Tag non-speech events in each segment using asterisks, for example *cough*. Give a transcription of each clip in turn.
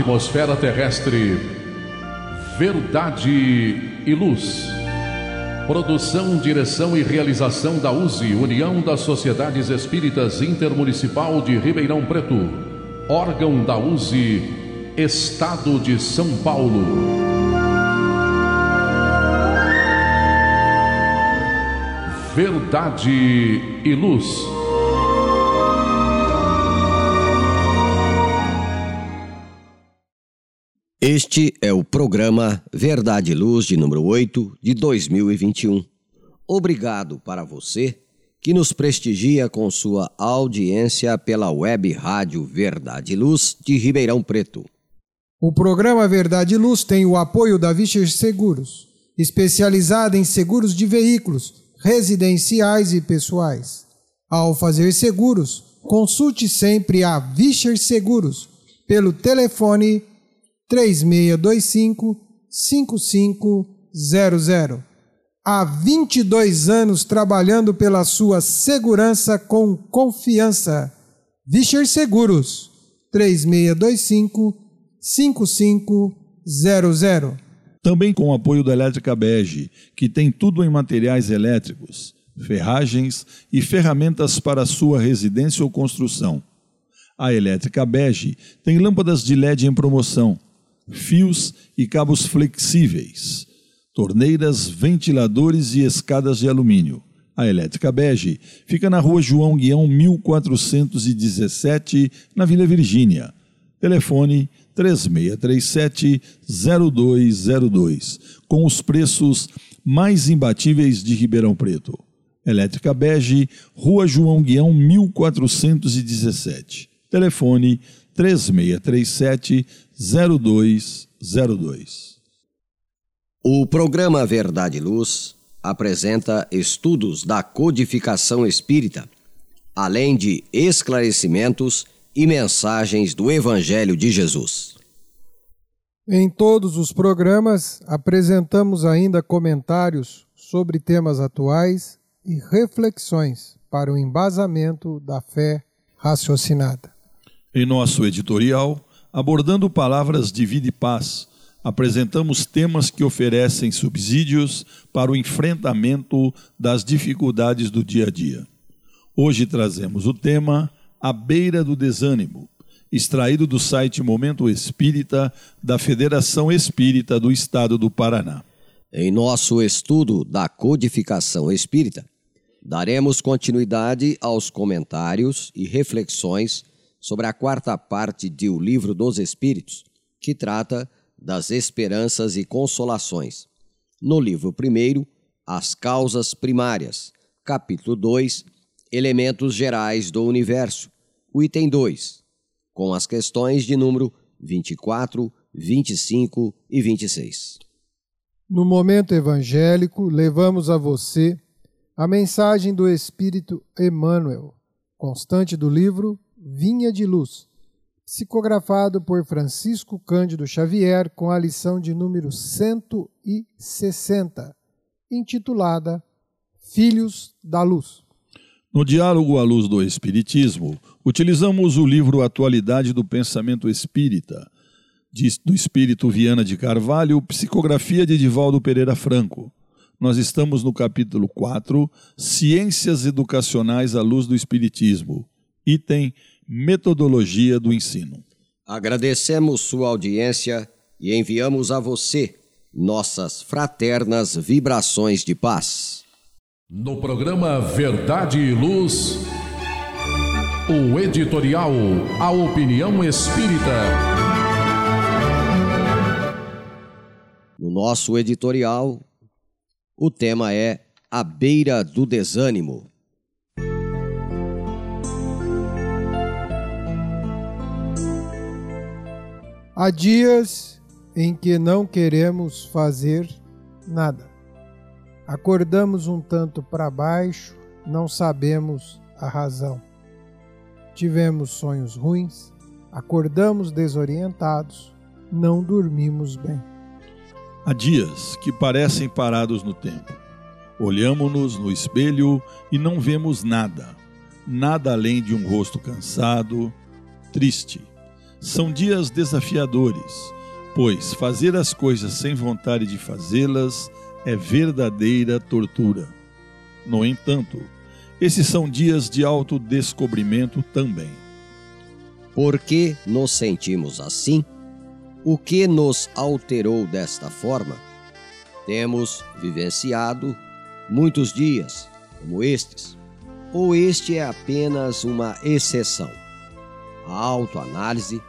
atmosfera terrestre. Verdade e Luz. Produção, direção e realização da USE, União das Sociedades Espíritas Intermunicipal de Ribeirão Preto. Órgão da USE, Estado de São Paulo. Verdade e Luz. Este é o programa Verdade e Luz de número 8 de 2021. Obrigado para você que nos prestigia com sua audiência pela web Rádio Verdade e Luz de Ribeirão Preto. O programa Verdade e Luz tem o apoio da Vischer Seguros, especializada em seguros de veículos residenciais e pessoais. Ao fazer seguros, consulte sempre a Vischer Seguros pelo telefone 3625 5500. Há 22 anos trabalhando pela sua segurança com confiança. Vischer Seguros 3625 5500. Também com o apoio da Elétrica Bege, que tem tudo em materiais elétricos, ferragens e ferramentas para sua residência ou construção. A Elétrica Bege tem lâmpadas de LED em promoção, fios e cabos flexíveis, torneiras, ventiladores e escadas de alumínio. A Elétrica Bege fica na rua João Guião 1417, na Vila Virgínia. Telefone 3637-0202, com os preços mais imbatíveis de Ribeirão Preto. Elétrica Bege, Rua João Guião 1417. Telefone 3637-0202. O programa Verdade e Luz apresenta estudos da codificação espírita, além de esclarecimentos e mensagens do Evangelho de Jesus. Em todos os programas, apresentamos ainda comentários sobre temas atuais e reflexões para o embasamento da fé raciocinada. Em nosso editorial, abordando palavras de vida e paz, apresentamos temas que oferecem subsídios para o enfrentamento das dificuldades do dia a dia. Hoje trazemos o tema à beira do desânimo, extraído do site Momento Espírita da Federação Espírita do Estado do Paraná. Em nosso estudo da codificação espírita, daremos continuidade aos comentários e reflexões sobre a quarta parte de O Livro dos Espíritos, que trata das esperanças e consolações. No livro primeiro, As Causas Primárias, capítulo 2, Elementos Gerais do Universo, o item 2, com as questões de número 24, 25 e 26. No momento evangélico, levamos a você a mensagem do Espírito Emmanuel, constante do livro Vinha de Luz, psicografado por Francisco Cândido Xavier com a lição de número 160, intitulada Filhos da Luz. No diálogo à luz do Espiritismo, utilizamos o livro Atualidade do Pensamento Espírita, do Espírito Viana de Carvalho, psicografia de Edivaldo Pereira Franco. Nós estamos no capítulo 4, Ciências Educacionais à Luz do Espiritismo, item Metodologia do Ensino. Agradecemos sua audiência e enviamos a você nossas fraternas vibrações de paz. No programa Verdade e Luz, o editorial A Opinião Espírita. No nosso editorial, o tema é A Beira do Desânimo. Há dias em que não queremos fazer nada Acordamos um tanto para baixo, não sabemos a razão. Tivemos sonhos ruins, acordamos desorientados, não dormimos bem. Há dias que parecem parados no tempo. Olhamos-nos no espelho e não vemos nada, nada além de um rosto cansado, triste. São dias desafiadores, pois fazer as coisas sem vontade de fazê-las é verdadeira tortura. No entanto, esses são dias de autodescobrimento também. Por que nos sentimos assim? O que nos alterou desta forma? Temos vivenciado muitos dias como estes, ou este é apenas uma exceção? A autoanálise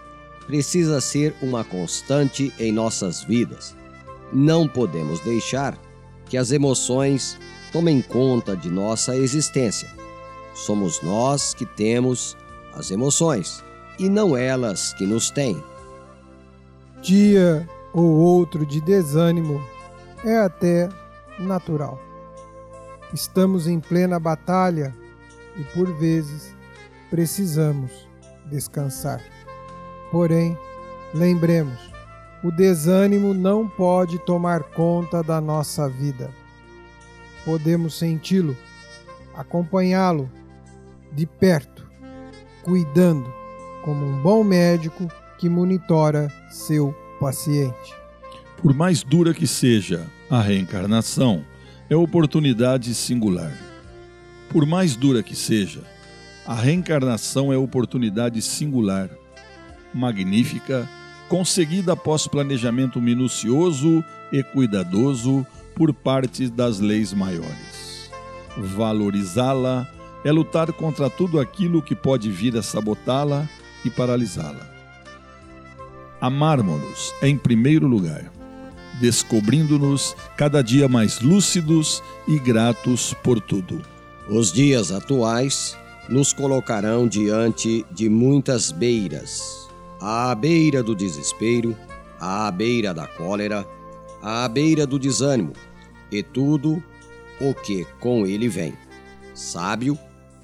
precisa ser uma constante em nossas vidas. Não podemos deixar que as emoções tomem conta de nossa existência. Somos nós que temos as emoções e não elas que nos têm. Dia ou outro de desânimo é até natural. Estamos em plena batalha e, por vezes, precisamos descansar. Porém, lembremos, o desânimo não pode tomar conta da nossa vida. Podemos senti-lo, acompanhá-lo de perto, cuidando como um bom médico que monitora seu paciente. Por mais dura que seja a reencarnação, é oportunidade singular. Por mais dura que seja, a reencarnação é oportunidade singular magnífica, conseguida após planejamento minucioso e cuidadoso por parte das leis maiores. Valorizá-la é lutar contra tudo aquilo que pode vir a sabotá-la e paralisá-la. Amarmos-nos em primeiro lugar, descobrindo-nos cada dia mais lúcidos e gratos por tudo. Os dias atuais nos colocarão diante de muitas beiras à beira do desespero, à beira da cólera, à beira do desânimo, e tudo o que com ele vem. Sábio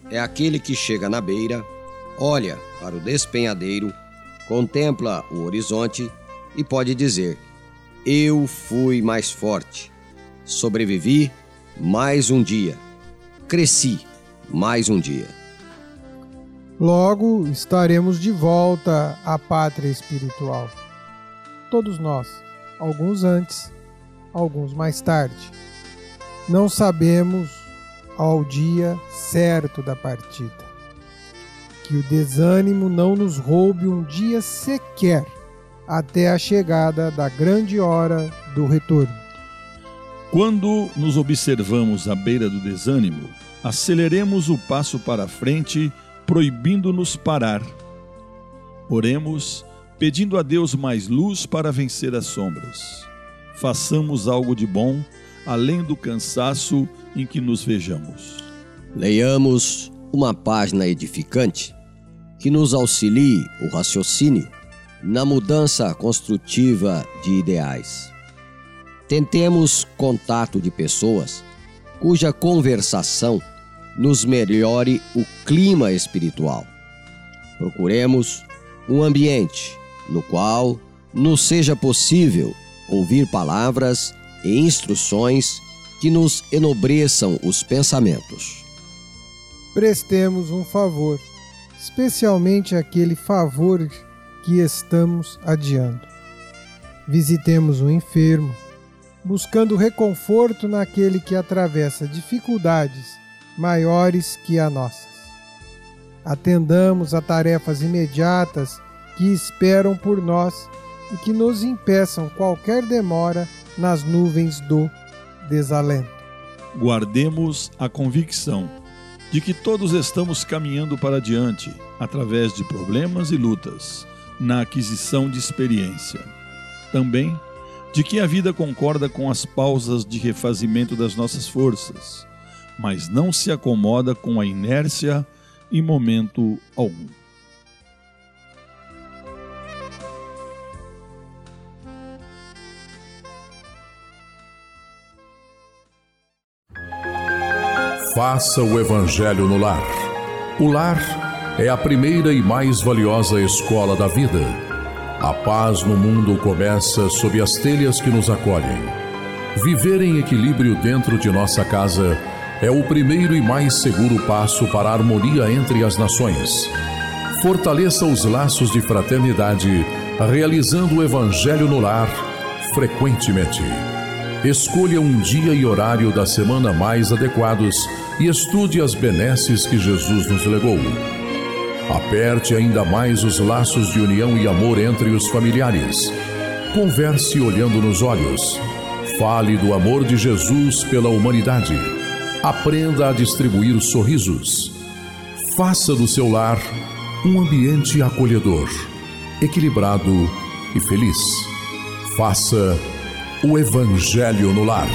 é aquele que chega na beira, olha para o despenhadeiro, contempla o horizonte e pode dizer: Eu fui mais forte, sobrevivi mais um dia, cresci mais um dia. Logo estaremos de volta à pátria espiritual. Todos nós, alguns antes, alguns mais tarde. Não sabemos ao dia certo da partida. Que o desânimo não nos roube um dia sequer até a chegada da grande hora do retorno. Quando nos observamos à beira do desânimo, aceleremos o passo para frente proibindo-nos parar. Oremos, pedindo a Deus mais luz para vencer as sombras. Façamos algo de bom, além do cansaço em que nos vejamos. Leiamos uma página edificante que nos auxilie o raciocínio na mudança construtiva de ideais. Tentemos contato de pessoas cuja conversação nos melhore o clima espiritual. Procuremos um ambiente no qual nos seja possível ouvir palavras e instruções que nos enobreçam os pensamentos. Prestemos um favor, especialmente aquele favor que estamos adiando. Visitemos o enfermo, buscando reconforto naquele que atravessa dificuldades maiores que a nossas. Atendamos a tarefas imediatas que esperam por nós e que nos impeçam qualquer demora nas nuvens do desalento. Guardemos a convicção de que todos estamos caminhando para diante através de problemas e lutas na aquisição de experiência. Também de que a vida concorda com as pausas de refazimento das nossas forças mas não se acomoda com a inércia em momento algum. Faça o Evangelho no lar. O lar é a primeira e mais valiosa escola da vida. A paz no mundo começa sob as telhas que nos acolhem. Viver em equilíbrio dentro de nossa casa é o primeiro e mais seguro passo para a harmonia entre as nações. Fortaleça os laços de fraternidade, realizando o Evangelho no lar frequentemente. Escolha um dia e horário da semana mais adequados e estude as benesses que Jesus nos legou. Aperte ainda mais os laços de união e amor entre os familiares. Converse olhando nos olhos. Fale do amor de Jesus pela humanidade. Aprenda a distribuir sorrisos. Faça do seu lar um ambiente acolhedor, equilibrado e feliz. Faça o Evangelho no lar.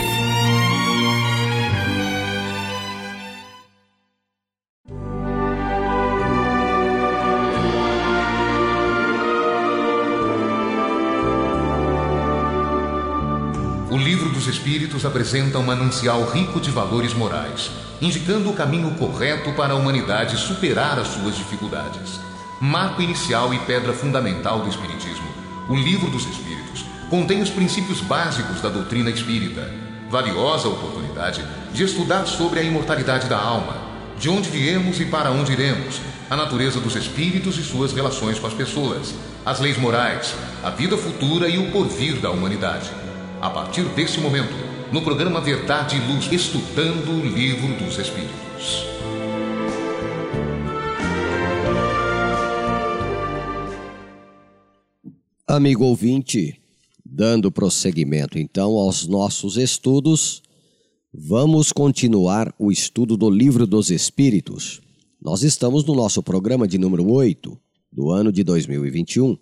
Espíritos apresenta um manancial rico de valores morais, indicando o caminho correto para a humanidade superar as suas dificuldades. Marco inicial e pedra fundamental do Espiritismo, o Livro dos Espíritos contém os princípios básicos da doutrina espírita, valiosa oportunidade de estudar sobre a imortalidade da alma, de onde viemos e para onde iremos, a natureza dos espíritos e suas relações com as pessoas, as leis morais, a vida futura e o porvir da humanidade. A partir desse momento, no programa Verdade e Luz, estudando o Livro dos Espíritos. Amigo ouvinte, dando prosseguimento então aos nossos estudos, vamos continuar o estudo do Livro dos Espíritos. Nós estamos no nosso programa de número 8 do ano de 2021.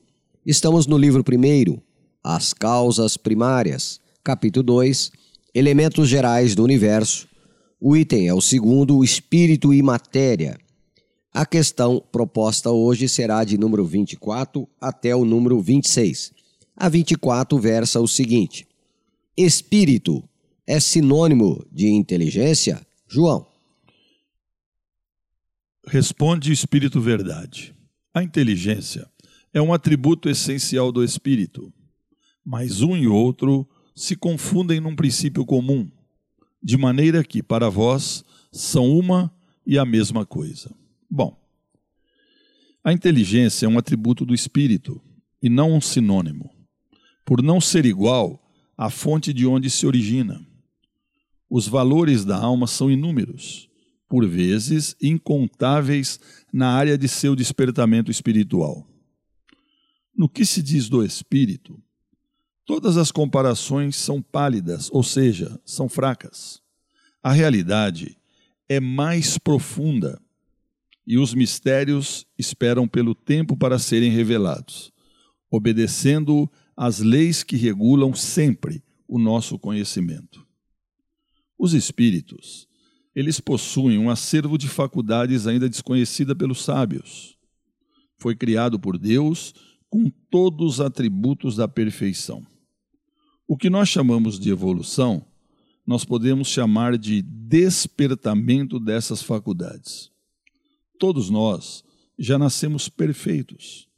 Estamos no livro primeiro, As Causas Primárias, capítulo 2, Elementos Gerais do Universo. O item é o segundo, Espírito e Matéria. A questão proposta hoje será de número 24 até o número 26. A 24 versa o seguinte: Espírito é sinônimo de inteligência? João. Responde Espírito Verdade. A inteligência é um atributo essencial do espírito, mas um e outro se confundem num princípio comum, de maneira que, para vós, são uma e a mesma coisa. Bom, a inteligência é um atributo do espírito e não um sinônimo, por não ser igual à fonte de onde se origina. Os valores da alma são inúmeros, por vezes incontáveis na área de seu despertamento espiritual. No que se diz do espírito, todas as comparações são pálidas, ou seja, são fracas. A realidade é mais profunda e os mistérios esperam pelo tempo para serem revelados, obedecendo às leis que regulam sempre o nosso conhecimento. Os espíritos, eles possuem um acervo de faculdades ainda desconhecida pelos sábios. Foi criado por Deus com todos os atributos da perfeição. O que nós chamamos de evolução, nós podemos chamar de despertamento dessas faculdades. Todos nós já nascemos perfeitos,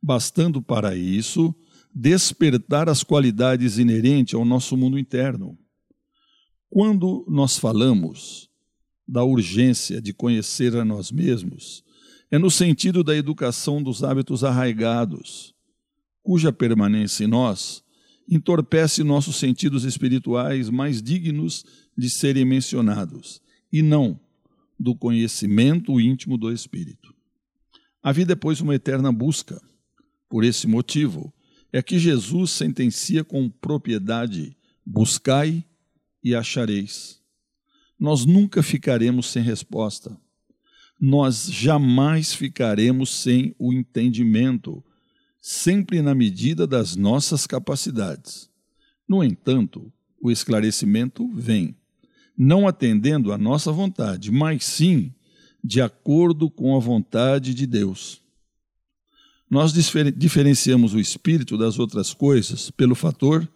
bastando para isso despertar as qualidades inerentes ao nosso mundo interno. Quando nós falamos da urgência de conhecer a nós mesmos, é no sentido da educação dos hábitos arraigados, cuja permanência em nós entorpece nossos sentidos espirituais mais dignos de serem mencionados, e não do conhecimento íntimo do Espírito. A vida é, pois, uma eterna busca. Por esse motivo, é que Jesus sentencia com propriedade: buscai e achareis. Nós nunca ficaremos sem resposta. Nós jamais ficaremos sem o entendimento, sempre na medida das nossas capacidades. No entanto, o esclarecimento vem não atendendo à nossa vontade, mas sim de acordo com a vontade de Deus. Nós diferenciamos o espírito das outras coisas pelo fator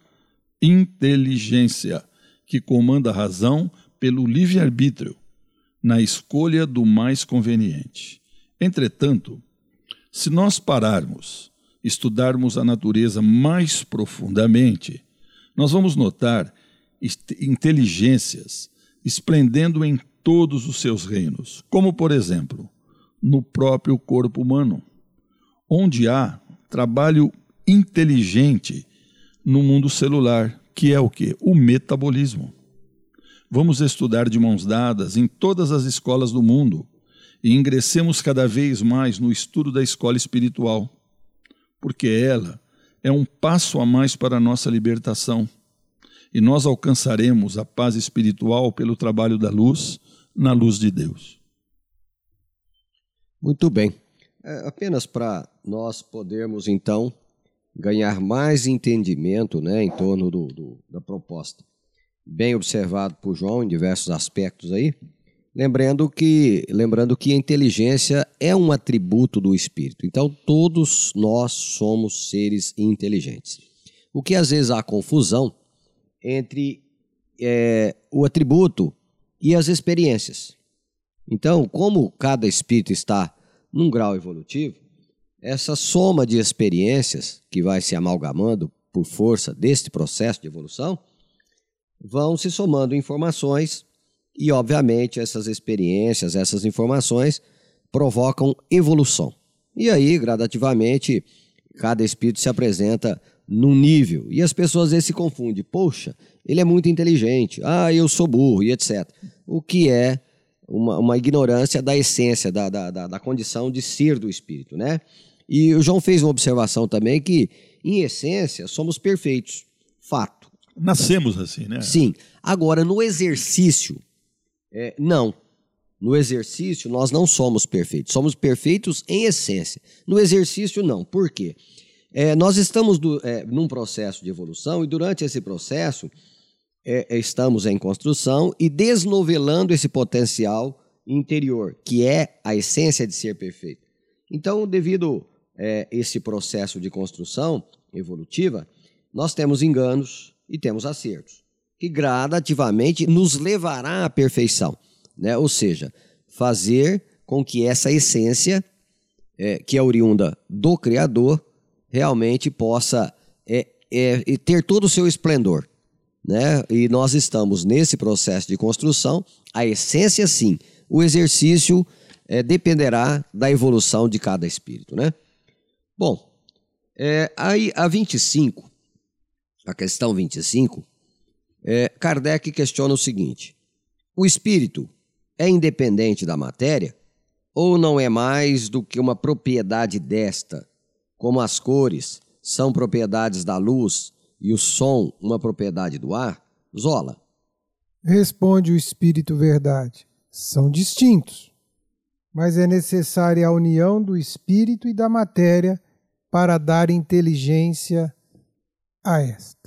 inteligência, que comanda a razão pelo livre-arbítrio, na escolha do mais conveniente. Entretanto, se nós pararmos, estudarmos a natureza mais profundamente, nós vamos notar inteligências esplendendo em todos os seus reinos, como, por exemplo, no próprio corpo humano, onde há trabalho inteligente no mundo celular, que é o que? O metabolismo. Vamos estudar de mãos dadas em todas as escolas do mundo e ingressemos cada vez mais no estudo da escola espiritual, porque ela é um passo a mais para a nossa libertação e nós alcançaremos a paz espiritual pelo trabalho da luz, na luz de Deus. Muito bem. É, apenas para nós podermos, então, ganhar mais entendimento né, em torno do, do, da proposta. Bem observado por João em diversos aspectos aí. Lembrando que, lembrando que a inteligência é um atributo do espírito. Então, todos nós somos seres inteligentes. O que às vezes há confusão entre é, o atributo e as experiências. Então, como cada espírito está num grau evolutivo, essa soma de experiências que vai se amalgamando por força deste processo de evolução vão se somando informações e, obviamente, essas experiências, essas informações provocam evolução. E aí, gradativamente, cada espírito se apresenta num nível. E as pessoas às vezes se confundem. Poxa, ele é muito inteligente. Ah, eu sou burro e etc. O que é uma, uma ignorância da essência, da, da, da, da condição de ser do espírito, né? E o João fez uma observação também que, em essência, somos perfeitos. Fato. Nascemos assim, né? Sim. Agora, no exercício, é, não. No exercício, nós não somos perfeitos. Somos perfeitos em essência. No exercício, não. Por quê? É, nós estamos do, é, num processo de evolução e, durante esse processo, é, é, estamos em construção e desnovelando esse potencial interior, que é a essência de ser perfeito. Então, devido a é, esse processo de construção evolutiva, nós temos enganos e temos acertos que gradativamente nos levará à perfeição, né? Ou seja, fazer com que essa essência, é, que é oriunda do Criador, realmente possa é, é, ter todo o seu esplendor, né? E nós estamos nesse processo de construção. A essência, sim, o exercício é, dependerá da evolução de cada espírito, né? Bom, é, aí a 25, a questão 25, é, Kardec questiona o seguinte: o espírito é independente da matéria ou não é mais do que uma propriedade desta, como as cores são propriedades da luz e o som uma propriedade do ar? Zola. Responde o espírito verdade. São distintos, mas é necessária a união do espírito e da matéria para dar inteligência a esta.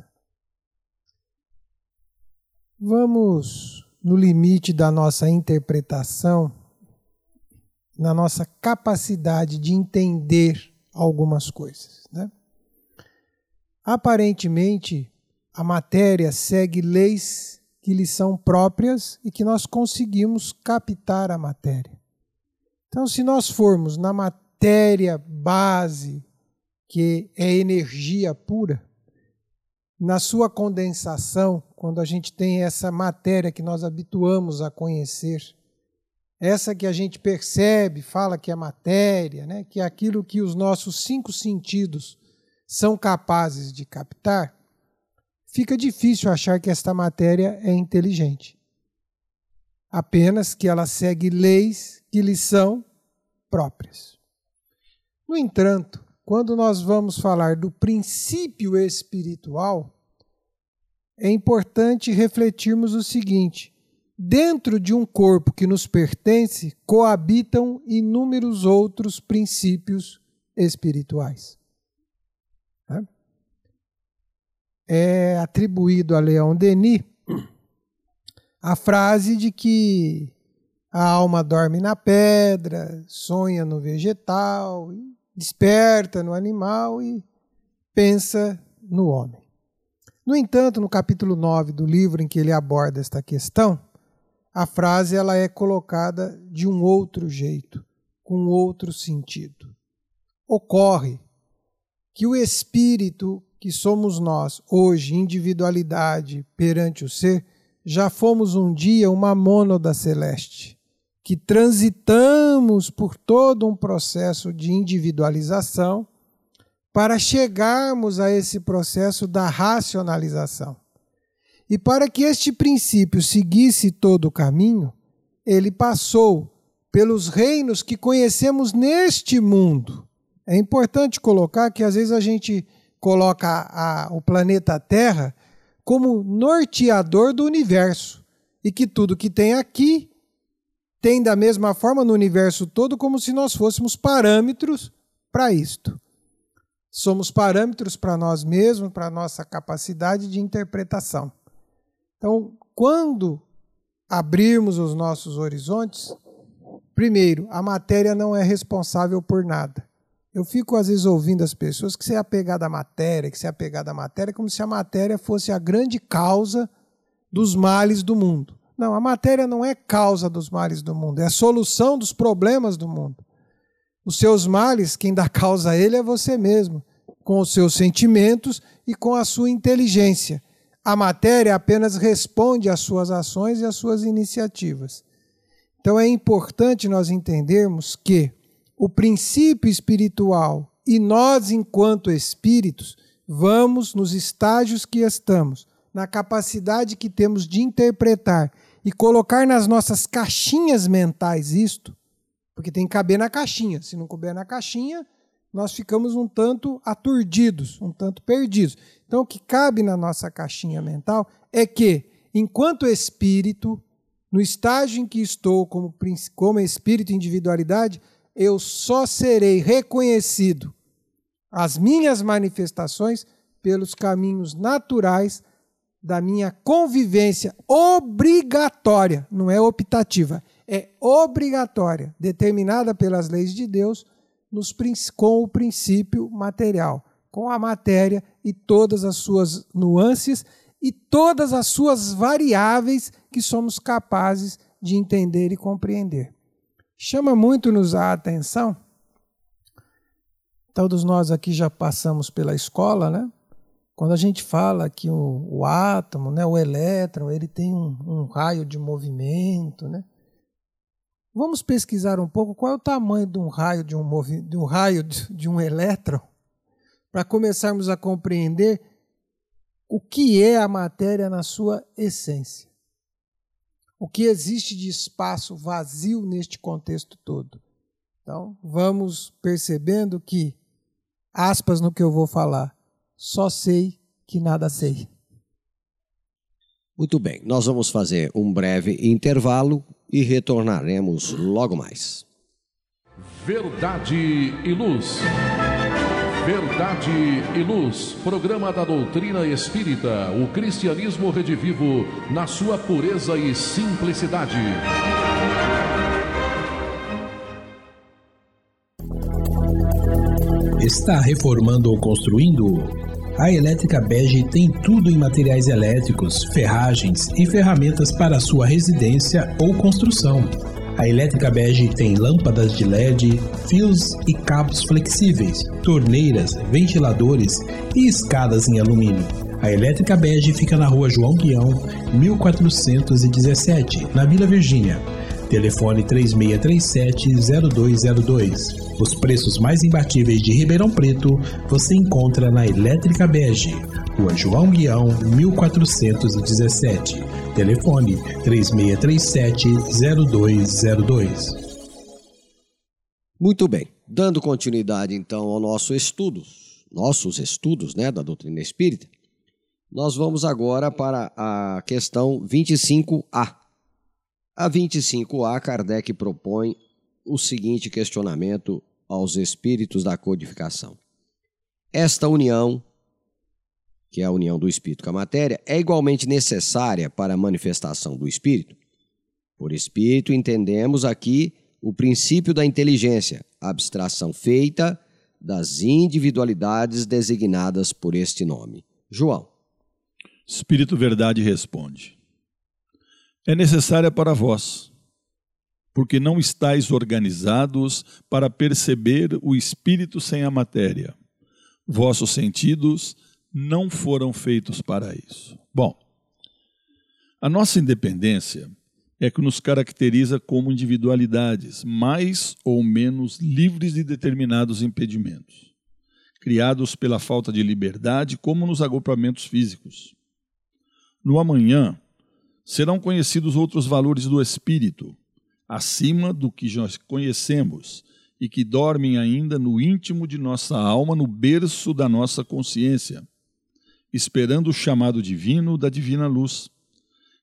Vamos no limite da nossa interpretação, na nossa capacidade de entender algumas coisas. Né? Aparentemente, a matéria segue leis que lhe são próprias e que nós conseguimos captar a matéria. Então, se nós formos na matéria base, que é energia pura, na sua condensação, quando a gente tem essa matéria que nós habituamos a conhecer, essa que a gente percebe, fala que é matéria, né? que é aquilo que os nossos cinco sentidos são capazes de captar, fica difícil achar que esta matéria é inteligente. Apenas que ela segue leis que lhe são próprias. No entanto, quando nós vamos falar do princípio espiritual, é importante refletirmos o seguinte: dentro de um corpo que nos pertence coabitam inúmeros outros princípios espirituais. É atribuído a Leão Denis a frase de que a alma dorme na pedra, sonha no vegetal, desperta no animal e pensa no homem. No entanto, no capítulo 9 do livro em que ele aborda esta questão, a frase ela é colocada de um outro jeito, com outro sentido. Ocorre que o espírito que somos nós, hoje, individualidade perante o ser, já fomos um dia uma mônada celeste, que transitamos por todo um processo de individualização para chegarmos a esse processo da racionalização. E para que este princípio seguisse todo o caminho, ele passou pelos reinos que conhecemos neste mundo. É importante colocar que às vezes a gente coloca a, o planeta Terra como norteador do universo e que tudo que tem aqui tem da mesma forma no universo todo como se nós fôssemos parâmetros para isto. Somos parâmetros para nós mesmos, para nossa capacidade de interpretação. Então, quando abrirmos os nossos horizontes, primeiro, a matéria não é responsável por nada. Eu fico às vezes ouvindo as pessoas que se é apegado à matéria, que se é apegado à matéria, como se a matéria fosse a grande causa dos males do mundo. Não, a matéria não é causa dos males do mundo, é a solução dos problemas do mundo. Os seus males, quem dá causa a ele é você mesmo, com os seus sentimentos e com a sua inteligência. A matéria apenas responde às suas ações e às suas iniciativas. Então é importante nós entendermos que o princípio espiritual e nós, enquanto espíritos, vamos nos estágios que estamos, na capacidade que temos de interpretar e colocar nas nossas caixinhas mentais isto, porque tem que caber na caixinha. Se não couber na caixinha, nós ficamos um tanto aturdidos, um tanto perdidos. Então, o que cabe na nossa caixinha mental é que, enquanto espírito, no estágio em que estou como, como espírito individualidade, eu só serei reconhecido as minhas manifestações pelos caminhos naturais da minha convivência obrigatória, não é optativa, é obrigatória, determinada pelas leis de Deus nos, com o princípio material, com a matéria e todas as suas nuances e todas as suas variáveis que somos capazes de entender e compreender. Chama muito-nos a atenção, todos nós aqui já passamos pela escola, né? Quando a gente fala que o, o átomo, né, o elétron, ele tem um, um raio de movimento, né? Vamos pesquisar um pouco qual é o tamanho de um raio de um, movi de um raio de, de um elétron para começarmos a compreender o que é a matéria na sua essência. O que existe de espaço vazio neste contexto todo. Então, vamos percebendo que, aspas no que eu vou falar, só sei que nada sei. Muito bem, nós vamos fazer um breve intervalo e retornaremos logo mais. Verdade e Luz. Verdade e Luz, programa da doutrina espírita, o cristianismo redivivo na sua pureza e simplicidade. Está reformando ou construindo? A Elétrica Bege tem tudo em materiais elétricos, ferragens e ferramentas para sua residência ou construção. A Elétrica Bege tem lâmpadas de LED, fios e cabos flexíveis, torneiras, ventiladores e escadas em alumínio. A Elétrica Bege fica na rua João Guião, 1417, na Vila Virgínia. Telefone 3637-0202. Os preços mais imbatíveis de Ribeirão Preto você encontra na Elétrica Bege, Rua João Guião, 1417. Telefone 3637-0202. Muito bem, dando continuidade então ao nosso estudo, nossos estudos né, da doutrina espírita, nós vamos agora para a questão 25A a 25A, Kardec propõe o seguinte questionamento aos espíritos da codificação. Esta união, que é a união do espírito com a matéria, é igualmente necessária para a manifestação do espírito? Por espírito, entendemos aqui o princípio da inteligência, abstração feita das individualidades designadas por este nome. João. Espírito Verdade responde: é necessária para vós, porque não estáis organizados para perceber o espírito sem a matéria. Vossos sentidos não foram feitos para isso. Bom, a nossa independência é que nos caracteriza como individualidades, mais ou menos livres de determinados impedimentos, criados pela falta de liberdade, como nos agrupamentos físicos. No amanhã, serão conhecidos outros valores do espírito, acima do que nós conhecemos e que dormem ainda no íntimo de nossa alma, no berço da nossa consciência, esperando o chamado divino da divina luz,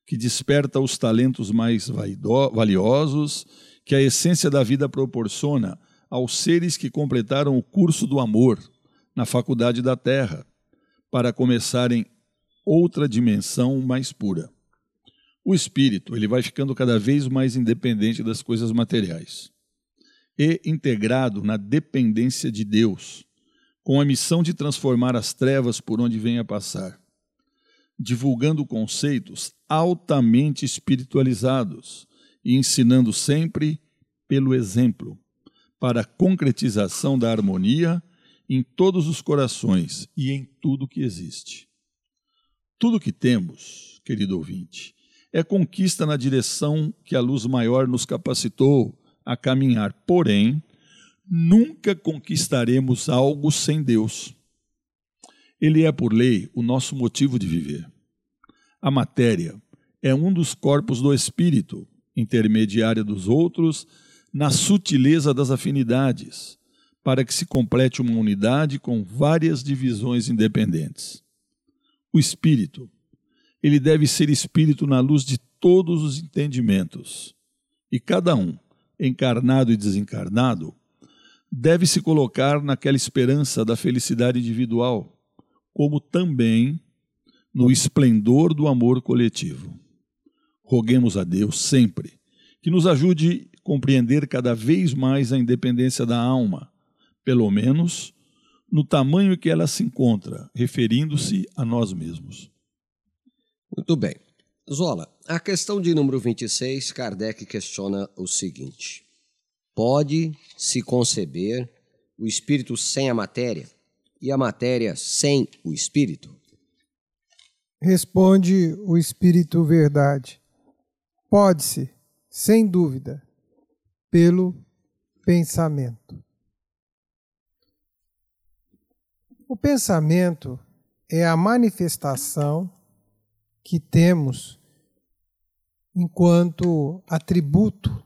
que desperta os talentos mais valiosos que a essência da vida proporciona aos seres que completaram o curso do amor na faculdade da Terra, para começarem outra dimensão mais pura. O espírito, ele vai ficando cada vez mais independente das coisas materiais e integrado na dependência de Deus, com a missão de transformar as trevas por onde venha passar, divulgando conceitos altamente espiritualizados e ensinando sempre pelo exemplo, para a concretização da harmonia em todos os corações e em tudo que existe. Tudo que temos, querido ouvinte, é conquista na direção que a luz maior nos capacitou a caminhar. Porém, nunca conquistaremos algo sem Deus. Ele é, por lei, o nosso motivo de viver. A matéria é um dos corpos do espírito, intermediária dos outros, na sutileza das afinidades, para que se complete uma unidade com várias divisões independentes. O espírito, ele deve ser espírito na luz de todos os entendimentos, e cada um, encarnado e desencarnado, deve se colocar naquela esperança da felicidade individual, como também no esplendor do amor coletivo. Roguemos a Deus sempre que nos ajude a compreender cada vez mais a independência da alma, pelo menos no tamanho que ela se encontra, referindo-se a nós mesmos. Muito bem. Zola, a questão de número 26, Kardec questiona o seguinte: Pode se conceber o espírito sem a matéria e a matéria sem o espírito? Responde o espírito verdade. Pode-se, sem dúvida, pelo pensamento. O pensamento é a manifestação que temos enquanto atributo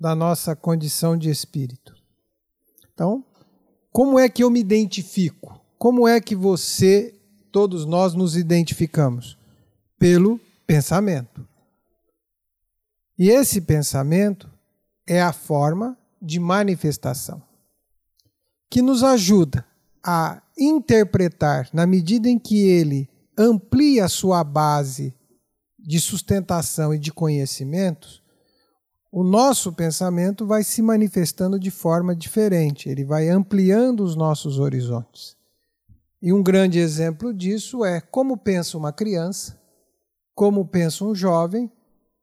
da nossa condição de espírito. Então, como é que eu me identifico? Como é que você, todos nós, nos identificamos? Pelo pensamento. E esse pensamento é a forma de manifestação que nos ajuda a interpretar, na medida em que ele amplia a sua base de sustentação e de conhecimentos, o nosso pensamento vai se manifestando de forma diferente, ele vai ampliando os nossos horizontes. E um grande exemplo disso é como pensa uma criança, como pensa um jovem,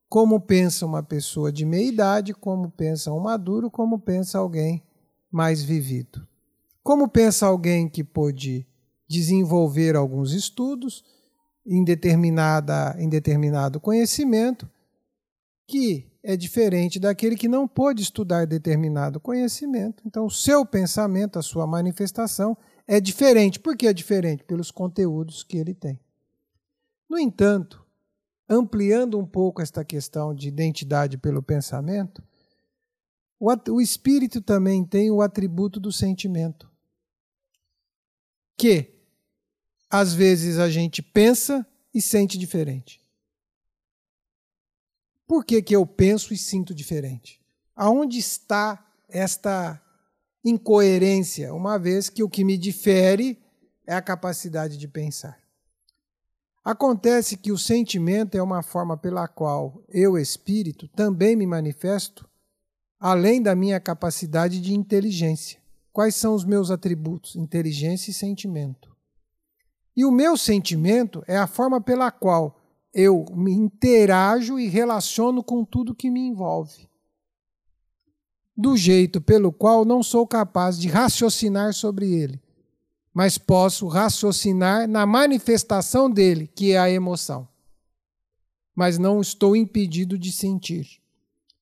como pensa uma pessoa de meia idade, como pensa um maduro, como pensa alguém mais vivido. Como pensa alguém que pôde desenvolver alguns estudos em, determinada, em determinado conhecimento, que é diferente daquele que não pôde estudar determinado conhecimento. Então, o seu pensamento, a sua manifestação é diferente. Por que é diferente? Pelos conteúdos que ele tem. No entanto, ampliando um pouco esta questão de identidade pelo pensamento, o espírito também tem o atributo do sentimento. Que às vezes a gente pensa e sente diferente. Por que, que eu penso e sinto diferente? Aonde está esta incoerência, uma vez que o que me difere é a capacidade de pensar? Acontece que o sentimento é uma forma pela qual eu, espírito, também me manifesto, além da minha capacidade de inteligência. Quais são os meus atributos? Inteligência e sentimento. E o meu sentimento é a forma pela qual eu me interajo e relaciono com tudo que me envolve. Do jeito pelo qual não sou capaz de raciocinar sobre ele, mas posso raciocinar na manifestação dele, que é a emoção. mas não estou impedido de sentir.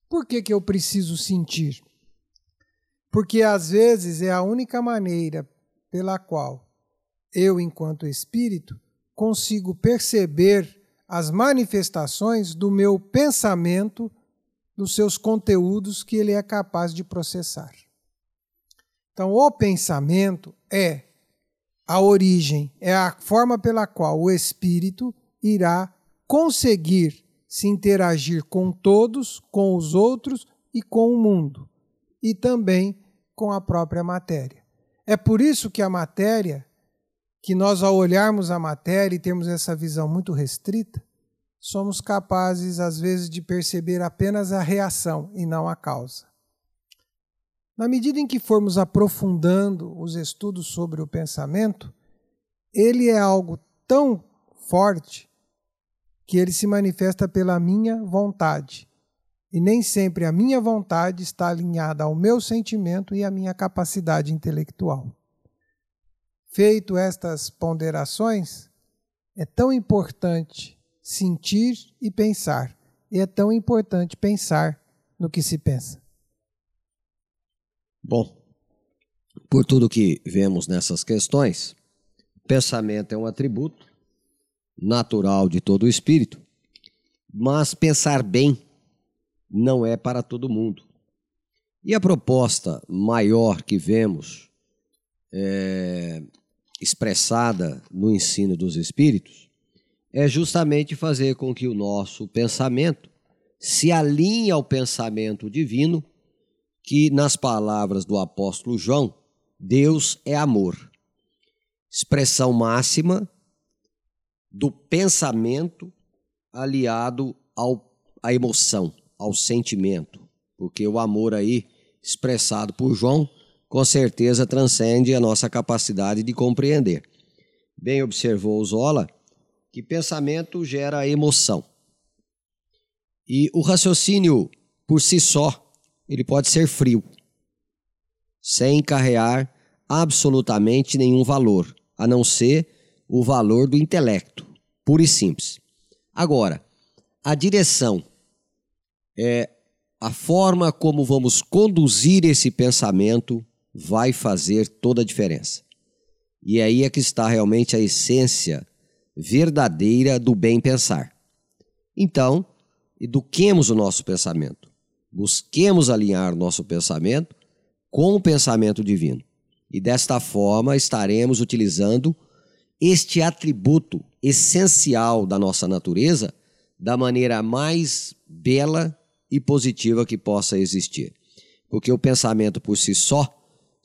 Por que, que eu preciso sentir? Porque às vezes é a única maneira pela qual eu, enquanto espírito, consigo perceber as manifestações do meu pensamento, dos seus conteúdos que ele é capaz de processar. Então, o pensamento é a origem, é a forma pela qual o espírito irá conseguir se interagir com todos, com os outros e com o mundo, e também com a própria matéria. É por isso que a matéria, que nós ao olharmos a matéria e termos essa visão muito restrita, somos capazes às vezes de perceber apenas a reação e não a causa. Na medida em que formos aprofundando os estudos sobre o pensamento, ele é algo tão forte que ele se manifesta pela minha vontade. E nem sempre a minha vontade está alinhada ao meu sentimento e à minha capacidade intelectual. Feito estas ponderações, é tão importante sentir e pensar, e é tão importante pensar no que se pensa. Bom, por tudo que vemos nessas questões, pensamento é um atributo natural de todo o espírito, mas pensar bem não é para todo mundo. E a proposta maior que vemos é, expressada no ensino dos espíritos é justamente fazer com que o nosso pensamento se alinhe ao pensamento divino, que nas palavras do apóstolo João, Deus é amor. Expressão máxima do pensamento aliado ao, à emoção, ao sentimento. Porque o amor aí, expressado por João, com certeza transcende a nossa capacidade de compreender. Bem observou Zola que pensamento gera emoção. E o raciocínio por si só, ele pode ser frio, sem carrear absolutamente nenhum valor, a não ser o valor do intelecto, puro e simples. Agora, a direção é a forma como vamos conduzir esse pensamento vai fazer toda a diferença. E aí é que está realmente a essência verdadeira do bem pensar. Então, eduquemos o nosso pensamento. Busquemos alinhar nosso pensamento com o pensamento divino. E desta forma estaremos utilizando este atributo essencial da nossa natureza da maneira mais bela e positiva que possa existir. Porque o pensamento por si só,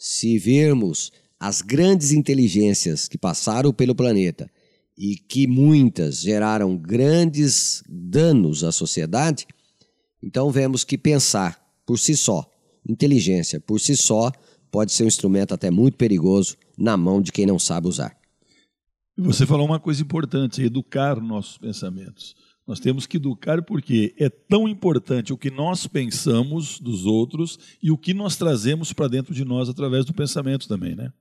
se vermos as grandes inteligências que passaram pelo planeta e que muitas geraram grandes danos à sociedade, então vemos que pensar por si só, inteligência por si só, pode ser um instrumento até muito perigoso na mão de quem não sabe usar. Você falou uma coisa importante, educar nossos pensamentos. Nós temos que educar porque é tão importante o que nós pensamos dos outros e o que nós trazemos para dentro de nós através do pensamento também, né?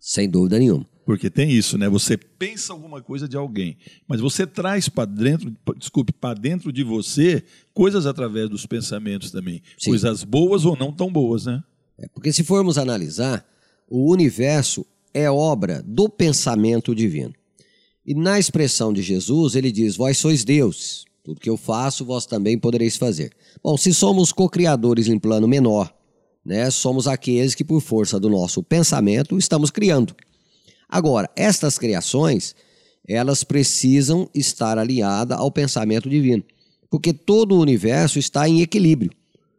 Sem dúvida nenhuma. Porque tem isso, né? Você pensa alguma coisa de alguém, mas você traz para dentro, desculpe, para dentro de você coisas através dos pensamentos também, Sim. coisas boas ou não tão boas, né? É porque se formos analisar, o universo é obra do pensamento divino. E na expressão de Jesus, ele diz: Vós sois Deus, tudo que eu faço, vós também podereis fazer. Bom, se somos co-criadores em plano menor, né, somos aqueles que, por força do nosso pensamento, estamos criando. Agora, estas criações, elas precisam estar alinhadas ao pensamento divino, porque todo o universo está em equilíbrio.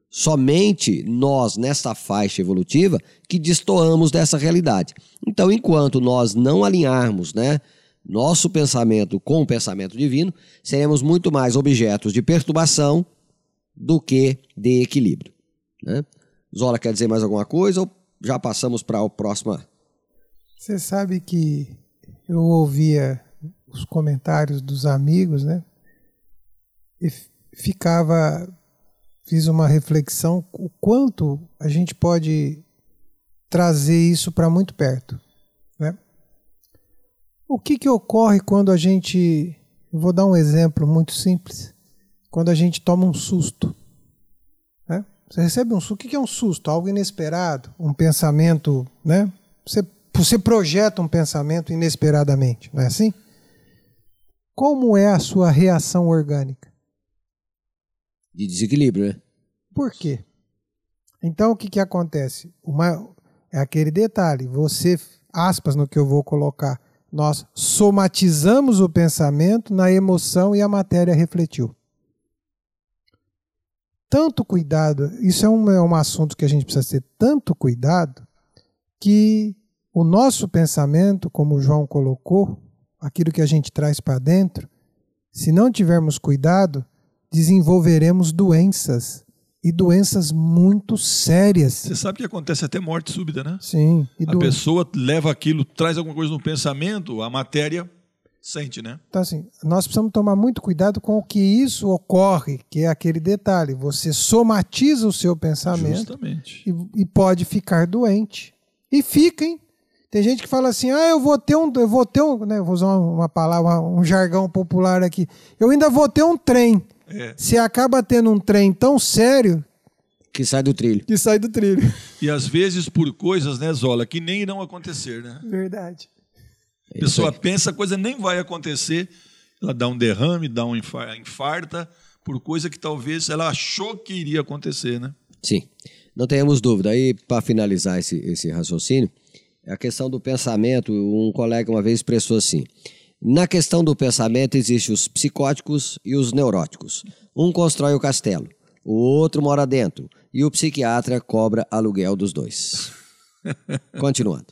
Somente nós, nessa faixa evolutiva, que destoamos dessa realidade. Então, enquanto nós não alinharmos né, nosso pensamento com o pensamento divino, seremos muito mais objetos de perturbação do que de equilíbrio. Né? Zola quer dizer mais alguma coisa ou já passamos para a próxima? Você sabe que eu ouvia os comentários dos amigos, né? E ficava fiz uma reflexão o quanto a gente pode trazer isso para muito perto. O que, que ocorre quando a gente vou dar um exemplo muito simples. Quando a gente toma um susto. Né? Você recebe um susto. O que é um susto? Algo inesperado, um pensamento, né? Você, você projeta um pensamento inesperadamente, não é assim? Como é a sua reação orgânica? De desequilíbrio, né? Por quê? Então o que, que acontece? Uma, é aquele detalhe, você, aspas no que eu vou colocar, nós somatizamos o pensamento na emoção e a matéria refletiu. Tanto cuidado, isso é um, é um assunto que a gente precisa ter tanto cuidado, que o nosso pensamento, como o João colocou, aquilo que a gente traz para dentro, se não tivermos cuidado, desenvolveremos doenças e doenças muito sérias. Você sabe que acontece até morte súbita, né? Sim. a do... pessoa leva aquilo, traz alguma coisa no pensamento, a matéria sente, né? Então, assim, nós precisamos tomar muito cuidado com o que isso ocorre, que é aquele detalhe. Você somatiza o seu pensamento Justamente. E, e pode ficar doente. E fica, hein? Tem gente que fala assim: ah, eu vou ter um. Eu vou ter um. Né, vou usar uma palavra, um jargão popular aqui. Eu ainda vou ter um trem. É. Você acaba tendo um trem tão sério. Que sai do trilho. Que sai do trilho. *laughs* E às vezes por coisas, né, Zola, que nem irão acontecer, né? Verdade. A pessoa pensa, a coisa nem vai acontecer. Ela dá um derrame, dá um infarta, por coisa que talvez ela achou que iria acontecer, né? Sim. Não tenhamos dúvida. Aí, para finalizar esse, esse raciocínio, é a questão do pensamento, um colega uma vez expressou assim: na questão do pensamento existem os psicóticos e os neuróticos. Um constrói o castelo, o outro mora dentro e o psiquiatra cobra aluguel dos dois. *laughs* Continuando.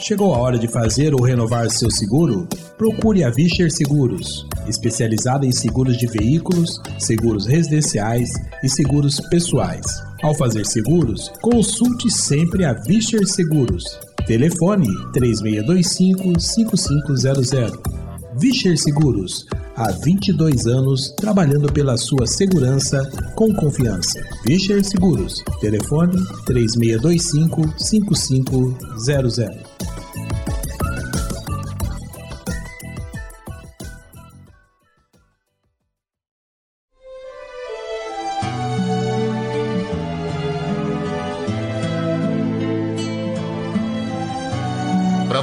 Chegou a hora de fazer ou renovar seu seguro? Procure a Vischer Seguros, especializada em seguros de veículos, seguros residenciais e seguros pessoais. Ao fazer seguros, consulte sempre a Vischer Seguros. Telefone 3625-5500. Vischer Seguros, há 22 anos trabalhando pela sua segurança com confiança. Vischer Seguros, telefone 3625-5500.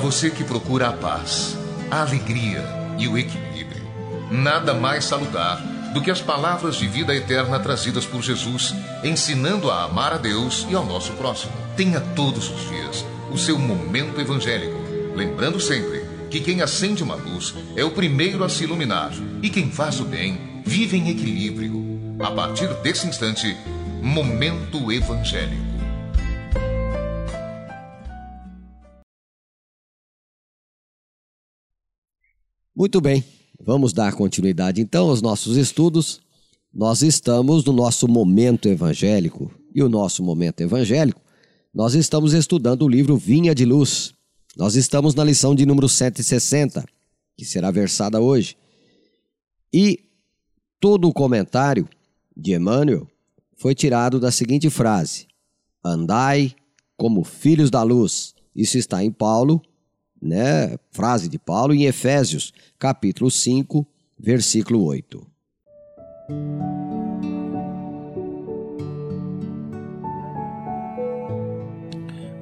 Você que procura a paz, a alegria e o equilíbrio, nada mais saludar do que as palavras de vida eterna trazidas por Jesus, ensinando a amar a Deus e ao nosso próximo. Tenha todos os dias o seu momento evangélico, lembrando sempre que quem acende uma luz é o primeiro a se iluminar e quem faz o bem vive em equilíbrio. A partir desse instante, Momento Evangélico. Muito bem, vamos dar continuidade então aos nossos estudos. Nós estamos no nosso momento evangélico e o nosso momento evangélico, nós estamos estudando o livro Vinha de Luz. Nós estamos na lição de número 160, que será versada hoje. E todo o comentário de Emmanuel foi tirado da seguinte frase: Andai como filhos da luz. Isso está em Paulo, né, frase de Paulo em Efésios, capítulo 5, versículo 8.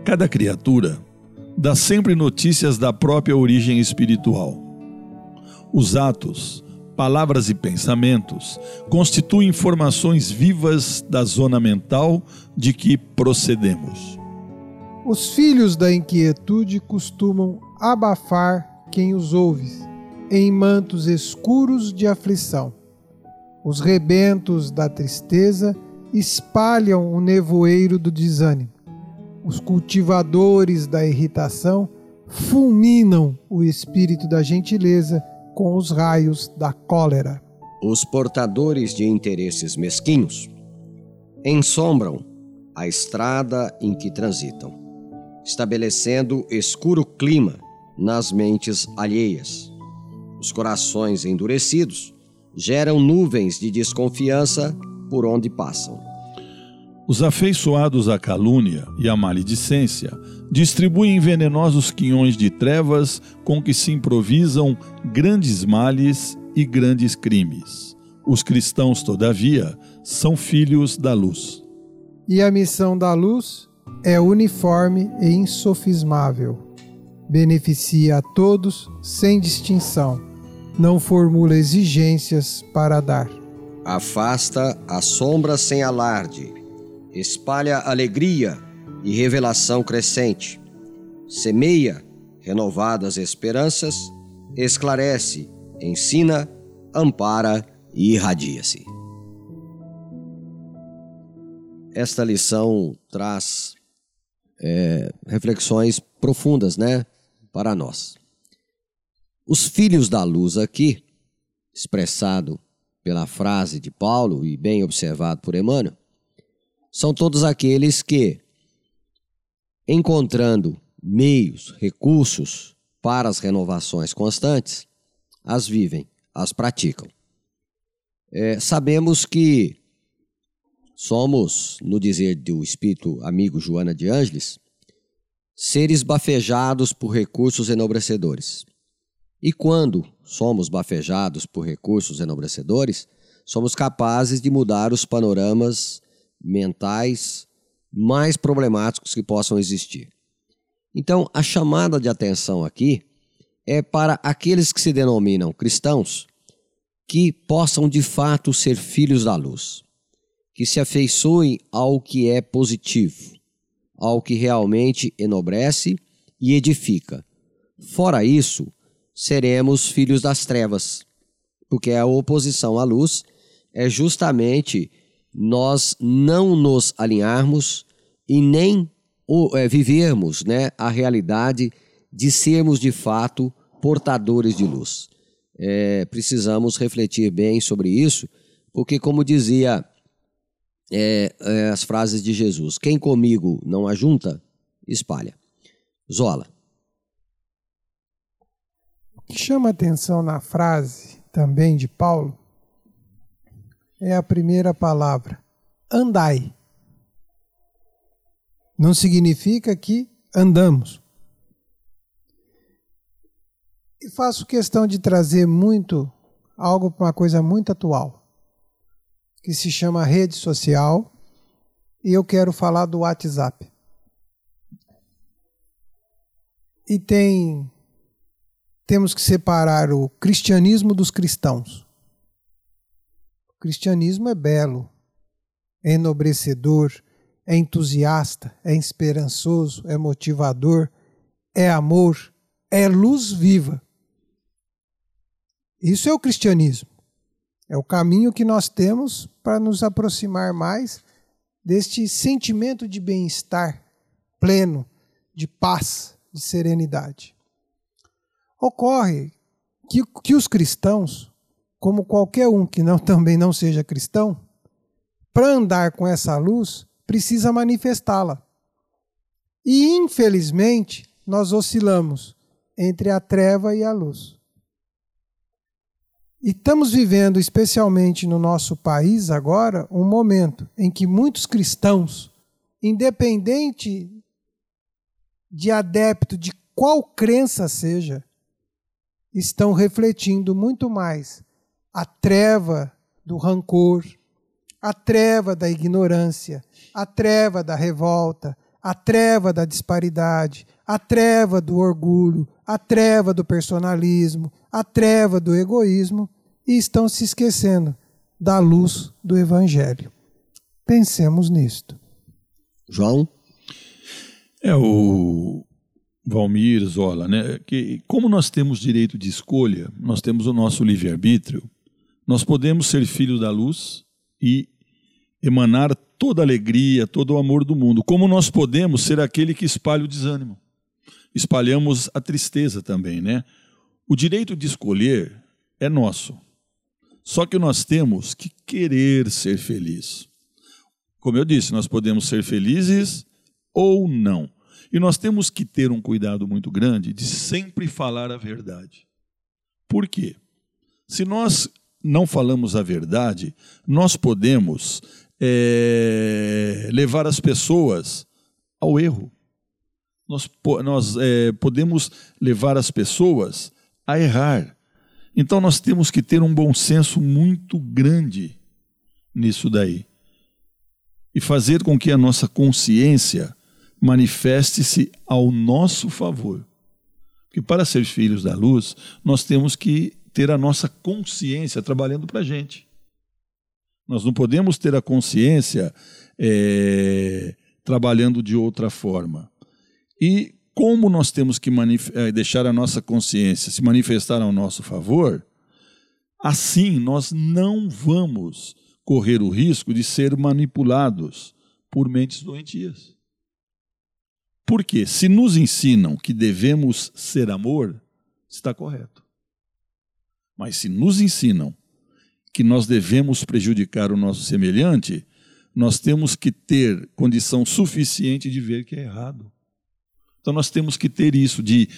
Cada criatura dá sempre notícias da própria origem espiritual. Os atos, palavras e pensamentos constituem informações vivas da zona mental de que procedemos. Os filhos da inquietude costumam abafar quem os ouve, em mantos escuros de aflição. Os rebentos da tristeza espalham o nevoeiro do desânimo. Os cultivadores da irritação fulminam o espírito da gentileza com os raios da cólera. Os portadores de interesses mesquinhos ensombram a estrada em que transitam estabelecendo escuro clima nas mentes alheias. Os corações endurecidos geram nuvens de desconfiança por onde passam. Os afeiçoados à calúnia e à maledicência distribuem venenosos quinhões de trevas com que se improvisam grandes males e grandes crimes. Os cristãos, todavia, são filhos da luz. E a missão da luz é uniforme e insofismável. Beneficia a todos sem distinção. Não formula exigências para dar. Afasta a sombra sem alarde. Espalha alegria e revelação crescente. Semeia renovadas esperanças. Esclarece, ensina, ampara e irradia-se. Esta lição traz é, reflexões profundas, né, para nós. Os filhos da luz aqui, expressado pela frase de Paulo e bem observado por Emmanuel, são todos aqueles que, encontrando meios, recursos para as renovações constantes, as vivem, as praticam. É, sabemos que somos, no dizer do espírito amigo Joana de Ângeles, seres bafejados por recursos enobrecedores. E quando somos bafejados por recursos enobrecedores, somos capazes de mudar os panoramas mentais mais problemáticos que possam existir. Então, a chamada de atenção aqui é para aqueles que se denominam cristãos que possam de fato ser filhos da luz, que se afeiçoem ao que é positivo, ao que realmente enobrece e edifica. Fora isso, seremos filhos das trevas, porque a oposição à luz é justamente nós não nos alinharmos e nem é, vivermos né, a realidade de sermos de fato portadores de luz. É, precisamos refletir bem sobre isso, porque, como dizia é, é, as frases de Jesus: quem comigo não ajunta, espalha. Zola que chama atenção na frase também de Paulo é a primeira palavra, andai. Não significa que andamos. E faço questão de trazer muito algo para uma coisa muito atual, que se chama rede social, e eu quero falar do WhatsApp. E tem temos que separar o cristianismo dos cristãos. O cristianismo é belo, é enobrecedor, é entusiasta, é esperançoso, é motivador, é amor, é luz viva. Isso é o cristianismo. É o caminho que nós temos para nos aproximar mais deste sentimento de bem-estar pleno, de paz, de serenidade. Ocorre que, que os cristãos, como qualquer um que não, *laughs* também não seja cristão, para andar com essa luz, precisa manifestá-la. E, infelizmente, nós oscilamos entre a treva e a luz. E estamos vivendo, especialmente no nosso país agora, um momento em que muitos cristãos, independente de adepto de qual crença seja, estão refletindo muito mais a treva do rancor, a treva da ignorância, a treva da revolta, a treva da disparidade, a treva do orgulho, a treva do personalismo, a treva do egoísmo e estão se esquecendo da luz do Evangelho. Pensemos nisto. João? É, o, Valmir, Zola, né? que como nós temos direito de escolha, nós temos o nosso livre-arbítrio, nós podemos ser filhos da luz e emanar toda a alegria, todo o amor do mundo, como nós podemos ser aquele que espalha o desânimo. Espalhamos a tristeza também, né? O direito de escolher é nosso. Só que nós temos que querer ser feliz. Como eu disse, nós podemos ser felizes ou não. E nós temos que ter um cuidado muito grande de sempre falar a verdade. Por quê? Se nós não falamos a verdade, nós podemos é, levar as pessoas ao erro. Nós, nós é, podemos levar as pessoas a errar. Então nós temos que ter um bom senso muito grande nisso daí. E fazer com que a nossa consciência manifeste-se ao nosso favor. Porque para ser filhos da luz, nós temos que ter a nossa consciência trabalhando para a gente. Nós não podemos ter a consciência é, trabalhando de outra forma. E como nós temos que é, deixar a nossa consciência se manifestar ao nosso favor, assim nós não vamos correr o risco de ser manipulados por mentes doentias. Porque se nos ensinam que devemos ser amor, está correto. Mas se nos ensinam que nós devemos prejudicar o nosso semelhante, nós temos que ter condição suficiente de ver que é errado. Então nós temos que ter isso de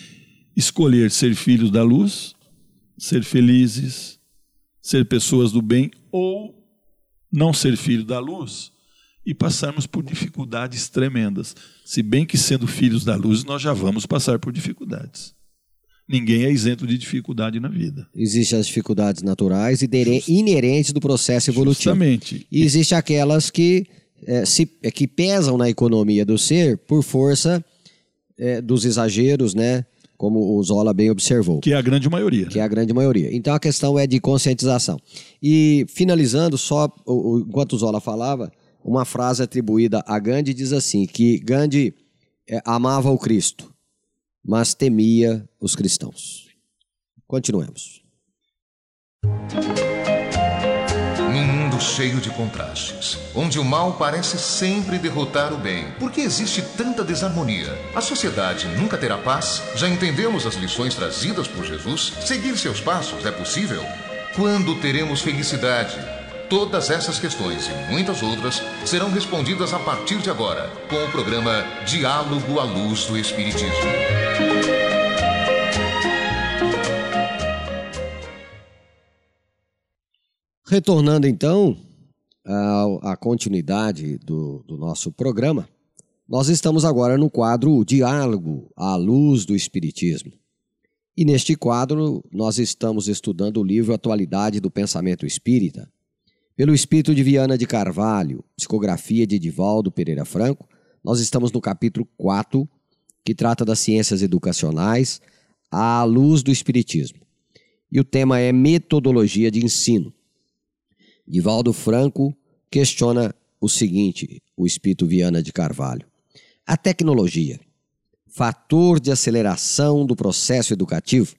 escolher ser filhos da luz, ser felizes, ser pessoas do bem ou não ser filho da luz e passarmos por dificuldades tremendas. Se bem que sendo filhos da luz nós já vamos passar por dificuldades. Ninguém é isento de dificuldade na vida. Existem as dificuldades naturais e inerentes do processo evolutivo. Justamente. E existem aquelas que, é, se, é, que pesam na economia do ser por força é, dos exageros, né? Como o Zola bem observou. Que é a grande maioria. Que né? é a grande maioria. Então a questão é de conscientização. E finalizando, só o, o, enquanto o Zola falava, uma frase atribuída a Gandhi diz assim: que Gandhi é, amava o Cristo mas temia os cristãos. Continuemos. Num mundo cheio de contrastes, onde o mal parece sempre derrotar o bem, por que existe tanta desarmonia? A sociedade nunca terá paz? Já entendemos as lições trazidas por Jesus? Seguir seus passos é possível? Quando teremos felicidade? Todas essas questões e muitas outras serão respondidas a partir de agora, com o programa Diálogo à Luz do Espiritismo. Retornando então à, continuidade do, do nosso programa, nós estamos agora no quadro Diálogo à Luz do Espiritismo. E neste quadro, nós estamos estudando o livro Atualidade do Pensamento Espírita, pelo espírito de Viana de Carvalho, psicografia de Edivaldo Pereira Franco, nós estamos no capítulo 4, que trata das ciências educacionais à luz do espiritismo. E o tema é metodologia de ensino. Divaldo Franco questiona o seguinte, o espírito Viana de Carvalho: a tecnologia, fator de aceleração do processo educativo,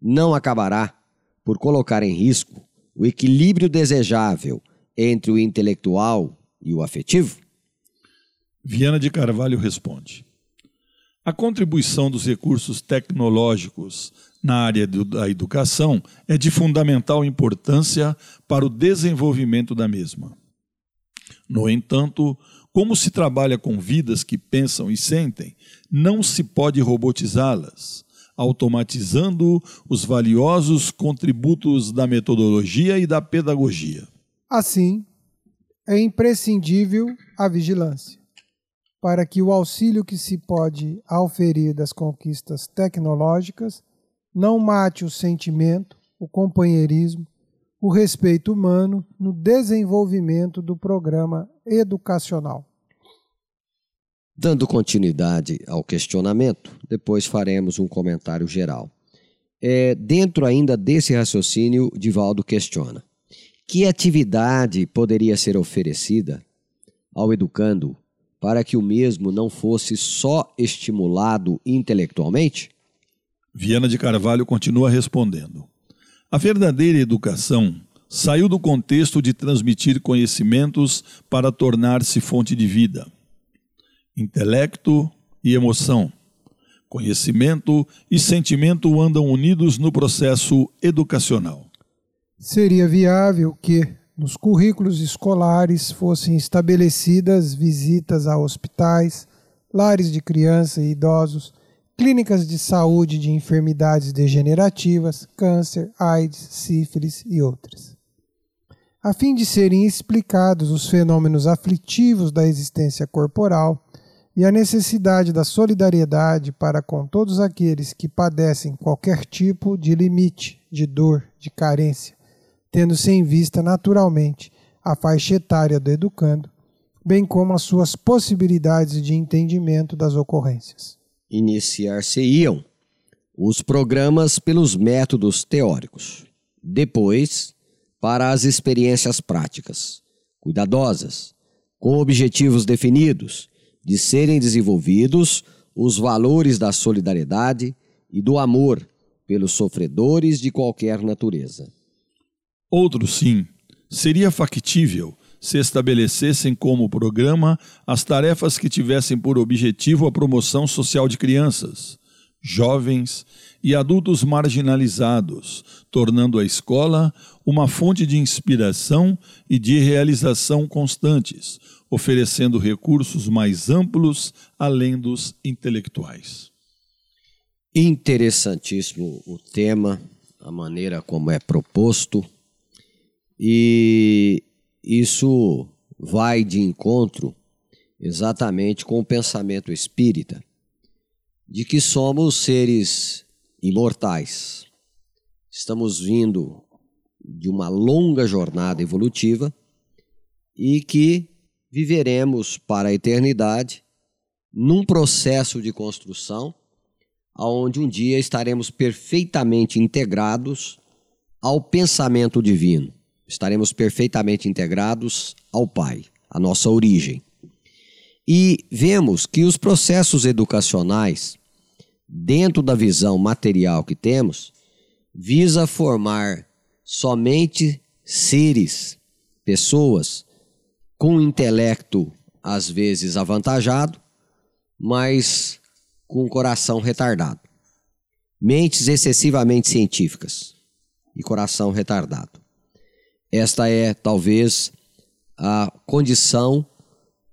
não acabará por colocar em risco o equilíbrio desejável entre o intelectual e o afetivo? Viana de Carvalho responde: A contribuição dos recursos tecnológicos na área da educação é de fundamental importância para o desenvolvimento da mesma. No entanto, como se trabalha com vidas que pensam e sentem, não se pode robotizá-las automatizando os valiosos contributos da metodologia e da pedagogia. Assim, é imprescindível a vigilância, para que o auxílio que se pode auferir das conquistas tecnológicas não mate o sentimento, o companheirismo, o respeito humano no desenvolvimento do programa educacional. Dando continuidade ao questionamento, depois faremos um comentário geral. É, dentro ainda desse raciocínio, Divaldo questiona: que atividade poderia ser oferecida ao educando para que o mesmo não fosse só estimulado intelectualmente? Viana de Carvalho continua respondendo: A verdadeira educação saiu do contexto de transmitir conhecimentos para tornar-se fonte de vida intelecto e emoção. Conhecimento e sentimento andam unidos no processo educacional. Seria viável que, nos currículos escolares, fossem estabelecidas visitas a hospitais, lares de criança e idosos, clínicas de saúde de enfermidades degenerativas, câncer, AIDS, sífilis e outras. a fim de serem explicados os fenômenos aflitivos da existência corporal e a necessidade da solidariedade para com todos aqueles que padecem qualquer tipo de limite, de dor, de carência, tendo-se em vista naturalmente a faixa etária do educando, bem como as suas possibilidades de entendimento das ocorrências. Iniciar-se-iam os programas pelos métodos teóricos. Depois, para as experiências práticas, cuidadosas, com objetivos definidos, de serem desenvolvidos os valores da solidariedade e do amor pelos sofredores de qualquer natureza. Outro sim, seria factível se estabelecessem como programa as tarefas que tivessem por objetivo a promoção social de crianças, jovens e adultos marginalizados, tornando a escola uma fonte de inspiração e de realização constantes, oferecendo recursos mais amplos além dos intelectuais. Interessantíssimo o tema, a maneira como é proposto, e isso vai de encontro exatamente com o pensamento espírita de que somos seres imortais. Estamos vindo de uma longa jornada evolutiva e que viveremos para a eternidade num processo de construção aonde um dia estaremos perfeitamente integrados ao pensamento divino. Estaremos perfeitamente integrados ao Pai, a nossa origem. E vemos que os processos educacionais, dentro da visão material que temos, visa formar somente seres, pessoas com intelecto às vezes avantajado, mas com coração retardado. Mentes excessivamente científicas e coração retardado. Esta é talvez a condição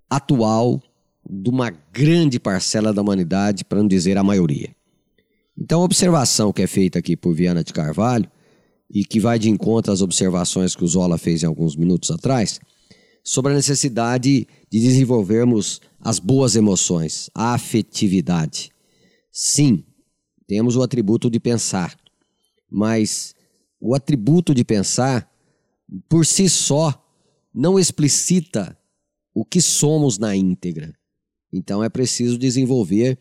atual de uma grande parcela da humanidade, para não dizer a maioria. Então, a observação que é feita aqui por Viana de Carvalho, e que vai de encontro às observações que o Zola fez em alguns minutos atrás, sobre a necessidade de desenvolvermos as boas emoções, a afetividade. Sim, temos o atributo de pensar, mas o atributo de pensar, por si só, não explicita o que somos na íntegra. Então é preciso desenvolver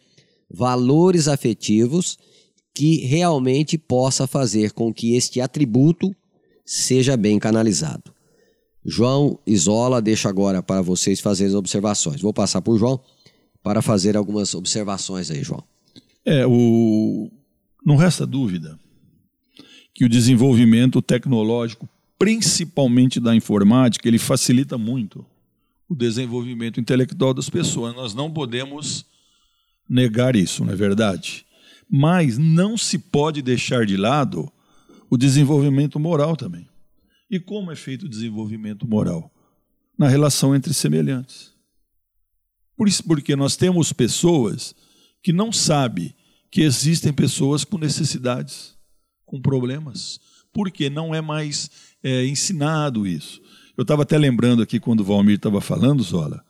valores afetivos que realmente possa fazer com que este atributo seja bem canalizado. João Isola deixa agora para vocês fazerem observações. Vou passar por João para fazer algumas observações aí, João. É, o... não resta dúvida que o desenvolvimento tecnológico, principalmente da informática, ele facilita muito o desenvolvimento intelectual das pessoas. Nós não podemos negar isso, não é verdade? Mas não se pode deixar de lado o desenvolvimento moral também. E como é feito o desenvolvimento moral? Na relação entre semelhantes. Por isso, porque nós temos pessoas que não sabem que existem pessoas com necessidades, com problemas, porque não é mais é, ensinado isso. Eu estava até lembrando aqui quando o Valmir estava falando, Zola.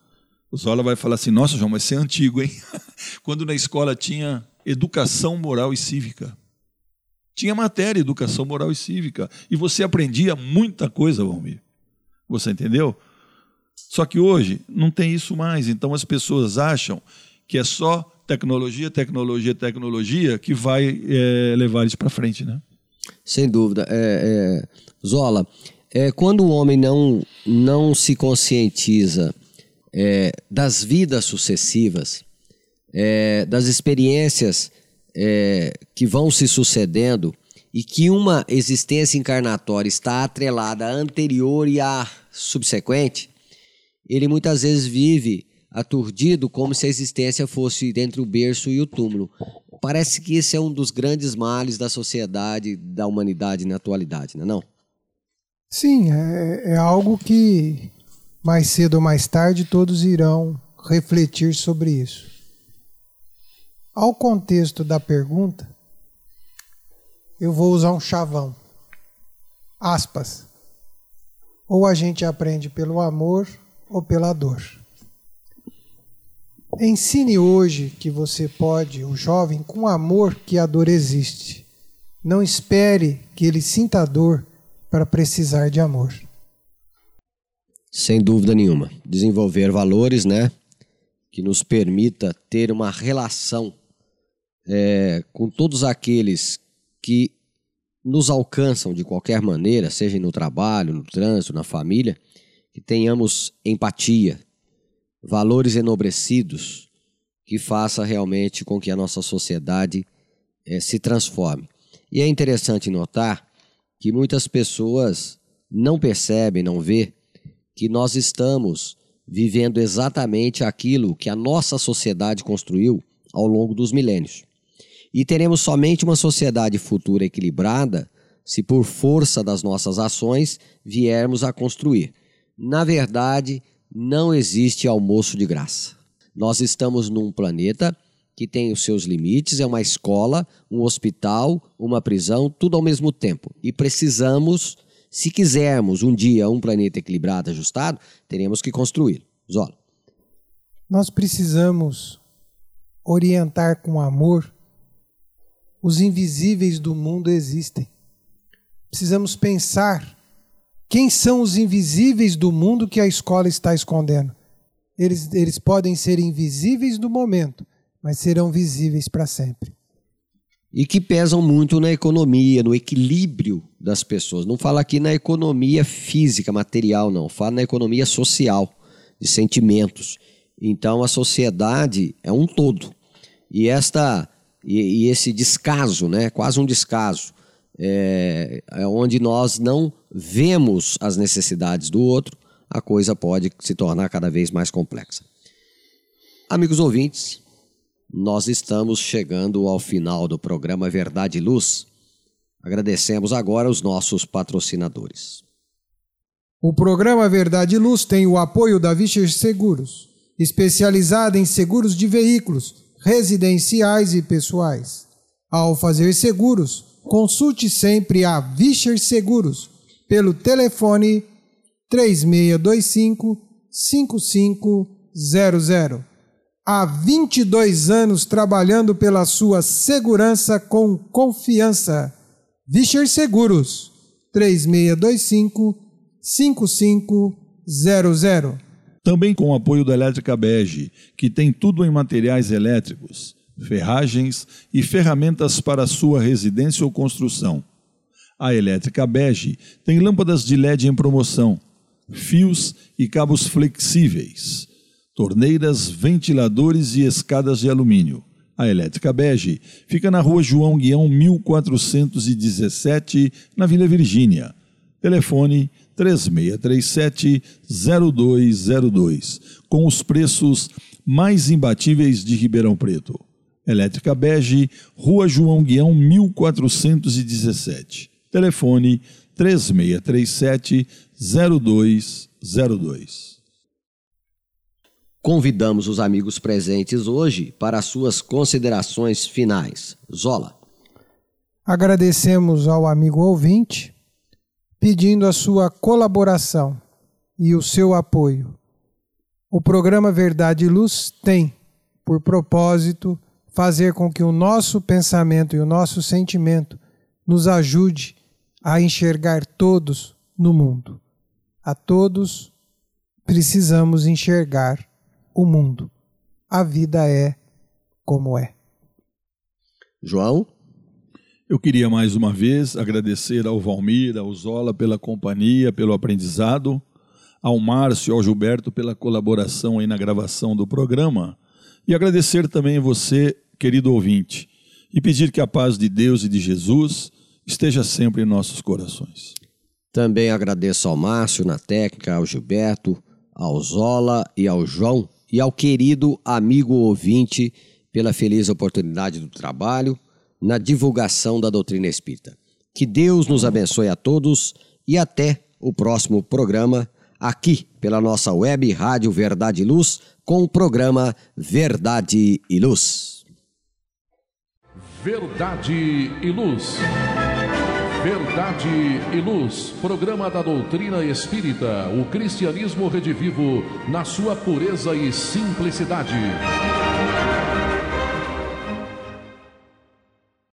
O Zola vai falar assim: nossa, João, mas você é antigo, hein? *laughs* quando na escola tinha educação moral e cívica. Tinha matéria, educação moral e cívica. E você aprendia muita coisa, Valmir. Você entendeu? Só que hoje não tem isso mais. Então as pessoas acham que é só tecnologia, tecnologia, tecnologia que vai é, levar isso para frente, né? Sem dúvida. É, é, Zola, é, quando o homem não, não se conscientiza é, das vidas sucessivas, é, das experiências é, que vão se sucedendo e que uma existência encarnatória está atrelada à anterior e à subsequente, ele muitas vezes vive aturdido como se a existência fosse entre o berço e o túmulo. Parece que esse é um dos grandes males da sociedade, da humanidade na atualidade, não é não? Sim, é, é algo que mais cedo ou mais tarde todos irão refletir sobre isso. Ao contexto da pergunta, eu vou usar um chavão. Aspas. Ou a gente aprende pelo amor ou pela dor. Ensine hoje que você pode, o jovem, com amor que a dor existe. Não espere que ele sinta dor para precisar de amor. Sem dúvida nenhuma. Desenvolver valores, né? Que nos permita ter uma relação é, com todos aqueles que nos alcançam de qualquer maneira, seja no trabalho, no trânsito, na família, que tenhamos empatia, valores enobrecidos, que faça realmente com que a nossa sociedade é, se transforme. E é interessante notar que muitas pessoas não percebem, não vê, que nós estamos vivendo exatamente aquilo que a nossa sociedade construiu ao longo dos milênios. E teremos somente uma sociedade futura equilibrada se, por força das nossas ações, viermos a construir. Na verdade, não existe almoço de graça. Nós estamos num planeta que tem os seus limites, é uma escola, um hospital, uma prisão, tudo ao mesmo tempo. E precisamos, se quisermos um dia um planeta equilibrado, ajustado, teremos que construí-lo. Zola. Nós precisamos orientar com amor os invisíveis do mundo existem. Precisamos pensar quem são os invisíveis do mundo que a escola está escondendo. Eles, eles podem ser invisíveis no momento, mas serão visíveis para sempre. E que pesam muito na economia, no equilíbrio das pessoas. Não fala aqui na economia física, material, não. Fala na economia social, de sentimentos. Então a sociedade é um todo. E esta e, e esse descaso, né, quase um descaso, é, onde nós não vemos as necessidades do outro, a coisa pode se tornar cada vez mais complexa. Amigos ouvintes, nós estamos chegando ao final do programa Verdade e Luz. Agradecemos agora os nossos patrocinadores. O programa Verdade e Luz tem o apoio da Vischer Seguros, especializada em seguros de veículos residenciais e pessoais. Ao fazer seguros, consulte sempre a Vischer Seguros pelo telefone 3625 5500. Há 22 anos trabalhando pela sua segurança com confiança. Vischer Seguros 3625 5500. Também com o apoio da Elétrica Bege, que tem tudo em materiais elétricos, ferragens e ferramentas para sua residência ou construção. A Elétrica Bege tem lâmpadas de LED em promoção, fios e cabos flexíveis, torneiras, ventiladores e escadas de alumínio. A Elétrica Bege fica na rua João Guião 1417, na Vila Virgínia. Telefone 3637-0202, com os preços mais imbatíveis de Ribeirão Preto. Elétrica Bege, Rua João Guião 1417. Telefone 3637-0202. Convidamos os amigos presentes hoje para as suas considerações finais. Zola. Agradecemos ao amigo ouvinte pedindo a sua colaboração e o seu apoio. O programa Verdade e Luz tem por propósito fazer com que o nosso pensamento e o nosso sentimento nos ajude a enxergar todos no mundo. A todos precisamos enxergar o mundo. A vida é como é. João? Eu queria mais uma vez agradecer ao Valmir, ao Zola pela companhia, pelo aprendizado, ao Márcio, ao Gilberto pela colaboração aí na gravação do programa e agradecer também a você, querido ouvinte, e pedir que a paz de Deus e de Jesus esteja sempre em nossos corações. Também agradeço ao Márcio na técnica, ao Gilberto, ao Zola e ao João e ao querido amigo ouvinte pela feliz oportunidade do trabalho na divulgação da doutrina espírita. Que Deus nos abençoe a todos e até o próximo programa aqui pela nossa web Rádio Verdade e Luz com o programa Verdade e Luz. Verdade e Luz. Verdade e Luz, programa da doutrina espírita, o cristianismo redivivo na sua pureza e simplicidade.